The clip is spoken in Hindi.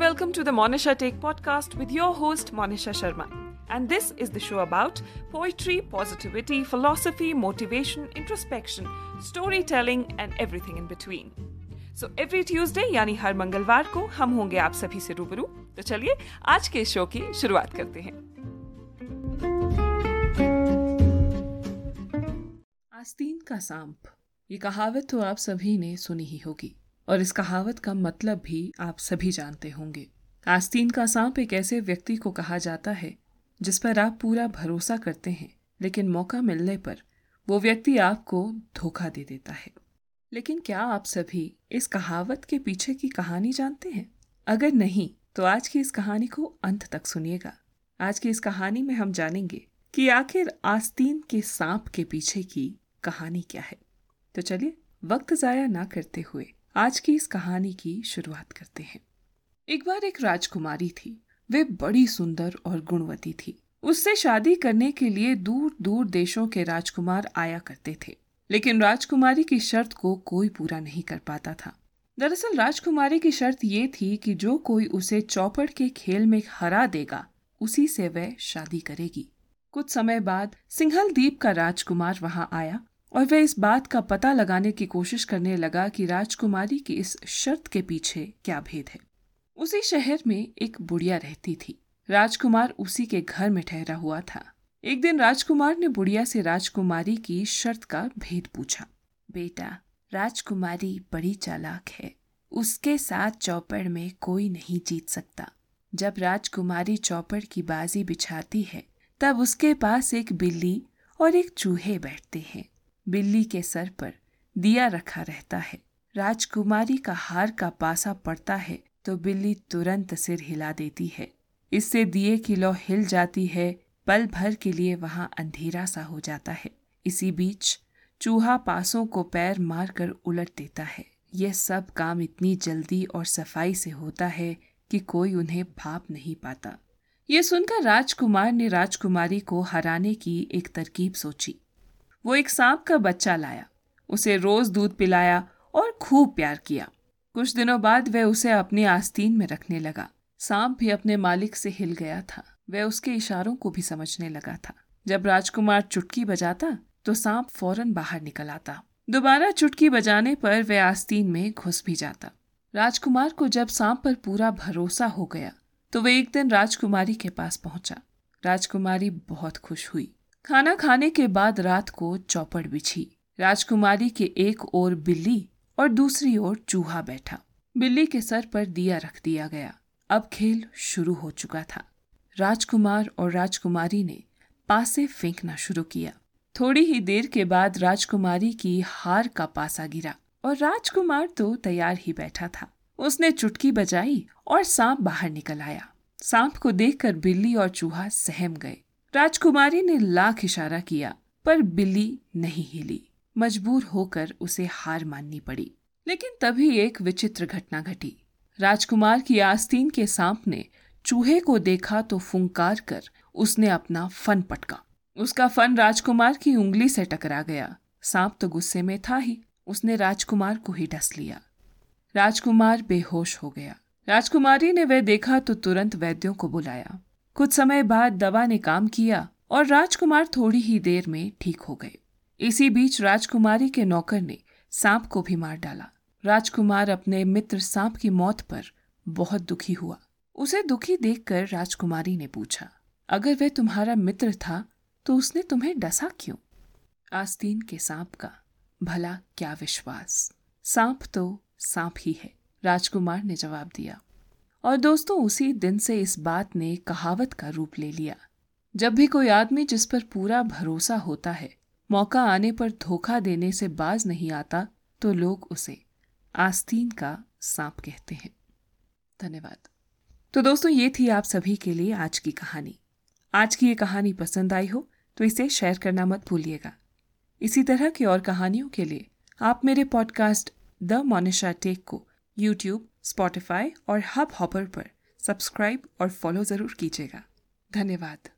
welcome to the Monisha Take podcast with your host Monisha Sharma. And this is the show about poetry, positivity, philosophy, motivation, introspection, storytelling and everything in between. So every Tuesday यानी हर मंगलवार को हम होंगे आप सभी से रूबरू तो चलिए आज के शो की शुरुआत करते हैं आस्तीन का सांप ये कहावत तो आप सभी ने सुनी ही होगी और इस कहावत का मतलब भी आप सभी जानते होंगे। आस्तीन का सांप एक ऐसे व्यक्ति को कहा जाता है, जिस पर आप पूरा भरोसा करते हैं, लेकिन मौका मिलने पर वो व्यक्ति आपको धोखा दे देता है। लेकिन क्या आप सभी इस कहावत के पीछे की कहानी जानते हैं? अगर नहीं तो आज की इस कहानी को अंत तक सुनिएगा। आज की इस कहानी में हम जानेंगे कि आखिर आस्तीन के सांप के पीछे की कहानी क्या है। तो चलिए, वक्त जाया ना करते हुए आज की इस कहानी की शुरुआत करते हैं। एक बार एक राजकुमारी थी। वे बड़ी सुंदर और गुणवती थी। उससे शादी करने के लिए दूर दूर देशों के राजकुमार आया करते थे। लेकिन राजकुमारी की शर्त को कोई पूरा नहीं कर पाता था। दरअसल राजकुमारी की शर्त ये थी कि जो कोई उसे चौपड़ के खेल में हरा देगा, उसी से वह शादी करेगी। कुछ समय बाद सिंघल द्वीप का राजकुमार वहाँ आया। और वह इस बात का पता लगाने की कोशिश करने लगा कि राजकुमारी की इस शर्त के पीछे क्या भेद है। उसी शहर में एक बुढ़िया रहती थी। राजकुमार उसी के घर में ठहरा हुआ था। एक दिन राजकुमार ने बुढ़िया से राजकुमारी की शर्त का भेद पूछा। बेटा, राजकुमारी बड़ी चालाक है। उसके साथ चौपड़ में कोई नहीं जीत सकता। जब राजकुमारी चौपड़ की बाजी बिछाती है, तब उसके पास एक बिल्ली और एक चूहे बैठते हैं। बिल्ली के सर पर दिया रखा रहता है। राजकुमारी का हार का पासा पड़ता है तो बिल्ली तुरंत सिर हिला देती है। इससे दिए की लौ हिल जाती है, पल भर के लिए वहाँ अंधेरा सा हो जाता है। इसी बीच चूहा पासों को पैर मारकर उलट देता है। यह सब काम इतनी जल्दी और सफ़ाई से होता है कि कोई उन्हें भाप नहीं पाता। ये सुनकर राजकुमार ने राजकुमारी को हराने की एक तरकीब सोची। वो एक सांप का बच्चा लाया। उसे रोज दूध पिलाया और खूब प्यार किया। कुछ दिनों बाद वह उसे अपनी आस्तीन में रखने लगा। सांप भी अपने मालिक से हिल गया था। वह उसके इशारों को भी समझने लगा था। जब राजकुमार चुटकी बजाता तो सांप फ़ौरन बाहर निकल आता। दोबारा चुटकी बजाने पर वह आस्तीन में घुस भी जाता। राजकुमार को जब सांप पर पूरा भरोसा हो गया तो वह एक दिन राजकुमारी के पास पहुँचा। राजकुमारी बहुत खुश हुई। खाना खाने के बाद रात को चौपड़ बिछी। राजकुमारी के एक ओर बिल्ली और दूसरी ओर चूहा बैठा। बिल्ली के सर पर दिया रख दिया गया। अब खेल शुरू हो चुका था। राजकुमार और राजकुमारी ने पासे फेंकना शुरू किया। थोड़ी ही देर के बाद राजकुमारी की हार का पासा गिरा और राजकुमार तो तैयार ही बैठा था। उसने चुटकी बजाई और सांप बाहर निकल आया। सांप को देखकर बिल्ली और चूहा सहम गए। राजकुमारी ने लाख इशारा किया, पर बिल्ली नहीं हिली। मजबूर होकर उसे हार माननी पड़ी। लेकिन तभी एक विचित्र घटना घटी। राजकुमार की आस्तीन के सांप ने चूहे को देखा तो फुंकार कर उसने अपना फन पटका। उसका फन राजकुमार की उंगली से टकरा गया। सांप तो गुस्से में था ही, उसने राजकुमार को ही डस लिया। राजकुमार बेहोश हो गया। राजकुमारी ने वह देखा तो तुरंत वैद्यों को बुलाया। कुछ समय बाद दवा ने काम किया और राजकुमार थोड़ी ही देर में ठीक हो गए। इसी बीच राजकुमारी के नौकर ने सांप को भी मार डाला। राजकुमार अपने मित्र सांप की मौत पर बहुत दुखी हुआ। उसे दुखी देखकर राजकुमारी ने पूछा, अगर वह तुम्हारा मित्र था तो उसने तुम्हें डसा क्यों? आस्तीन के सांप का, भला क्या विश्वास? सांप तो सांप ही है। राजकुमार ने जवाब दिया और दोस्तों, उसी दिन से इस बात ने कहावत का रूप ले लिया। जब भी कोई आदमी जिस पर पूरा भरोसा होता है, मौका आने पर धोखा देने से बाज नहीं आता तो लोग उसे आस्तीन का सांप कहते हैं। धन्यवाद। तो दोस्तों, ये थी आप सभी के लिए आज की कहानी। आज की ये कहानी पसंद आई हो तो इसे शेयर करना मत भूलिएगा। इसी तरह की और कहानियों के लिए आप मेरे पॉडकास्ट द मोनिशा टेक को यूट्यूब स्पॉटिफाई और हब हॉपर पर सब्सक्राइब और फॉलो ज़रूर कीजिएगा। धन्यवाद।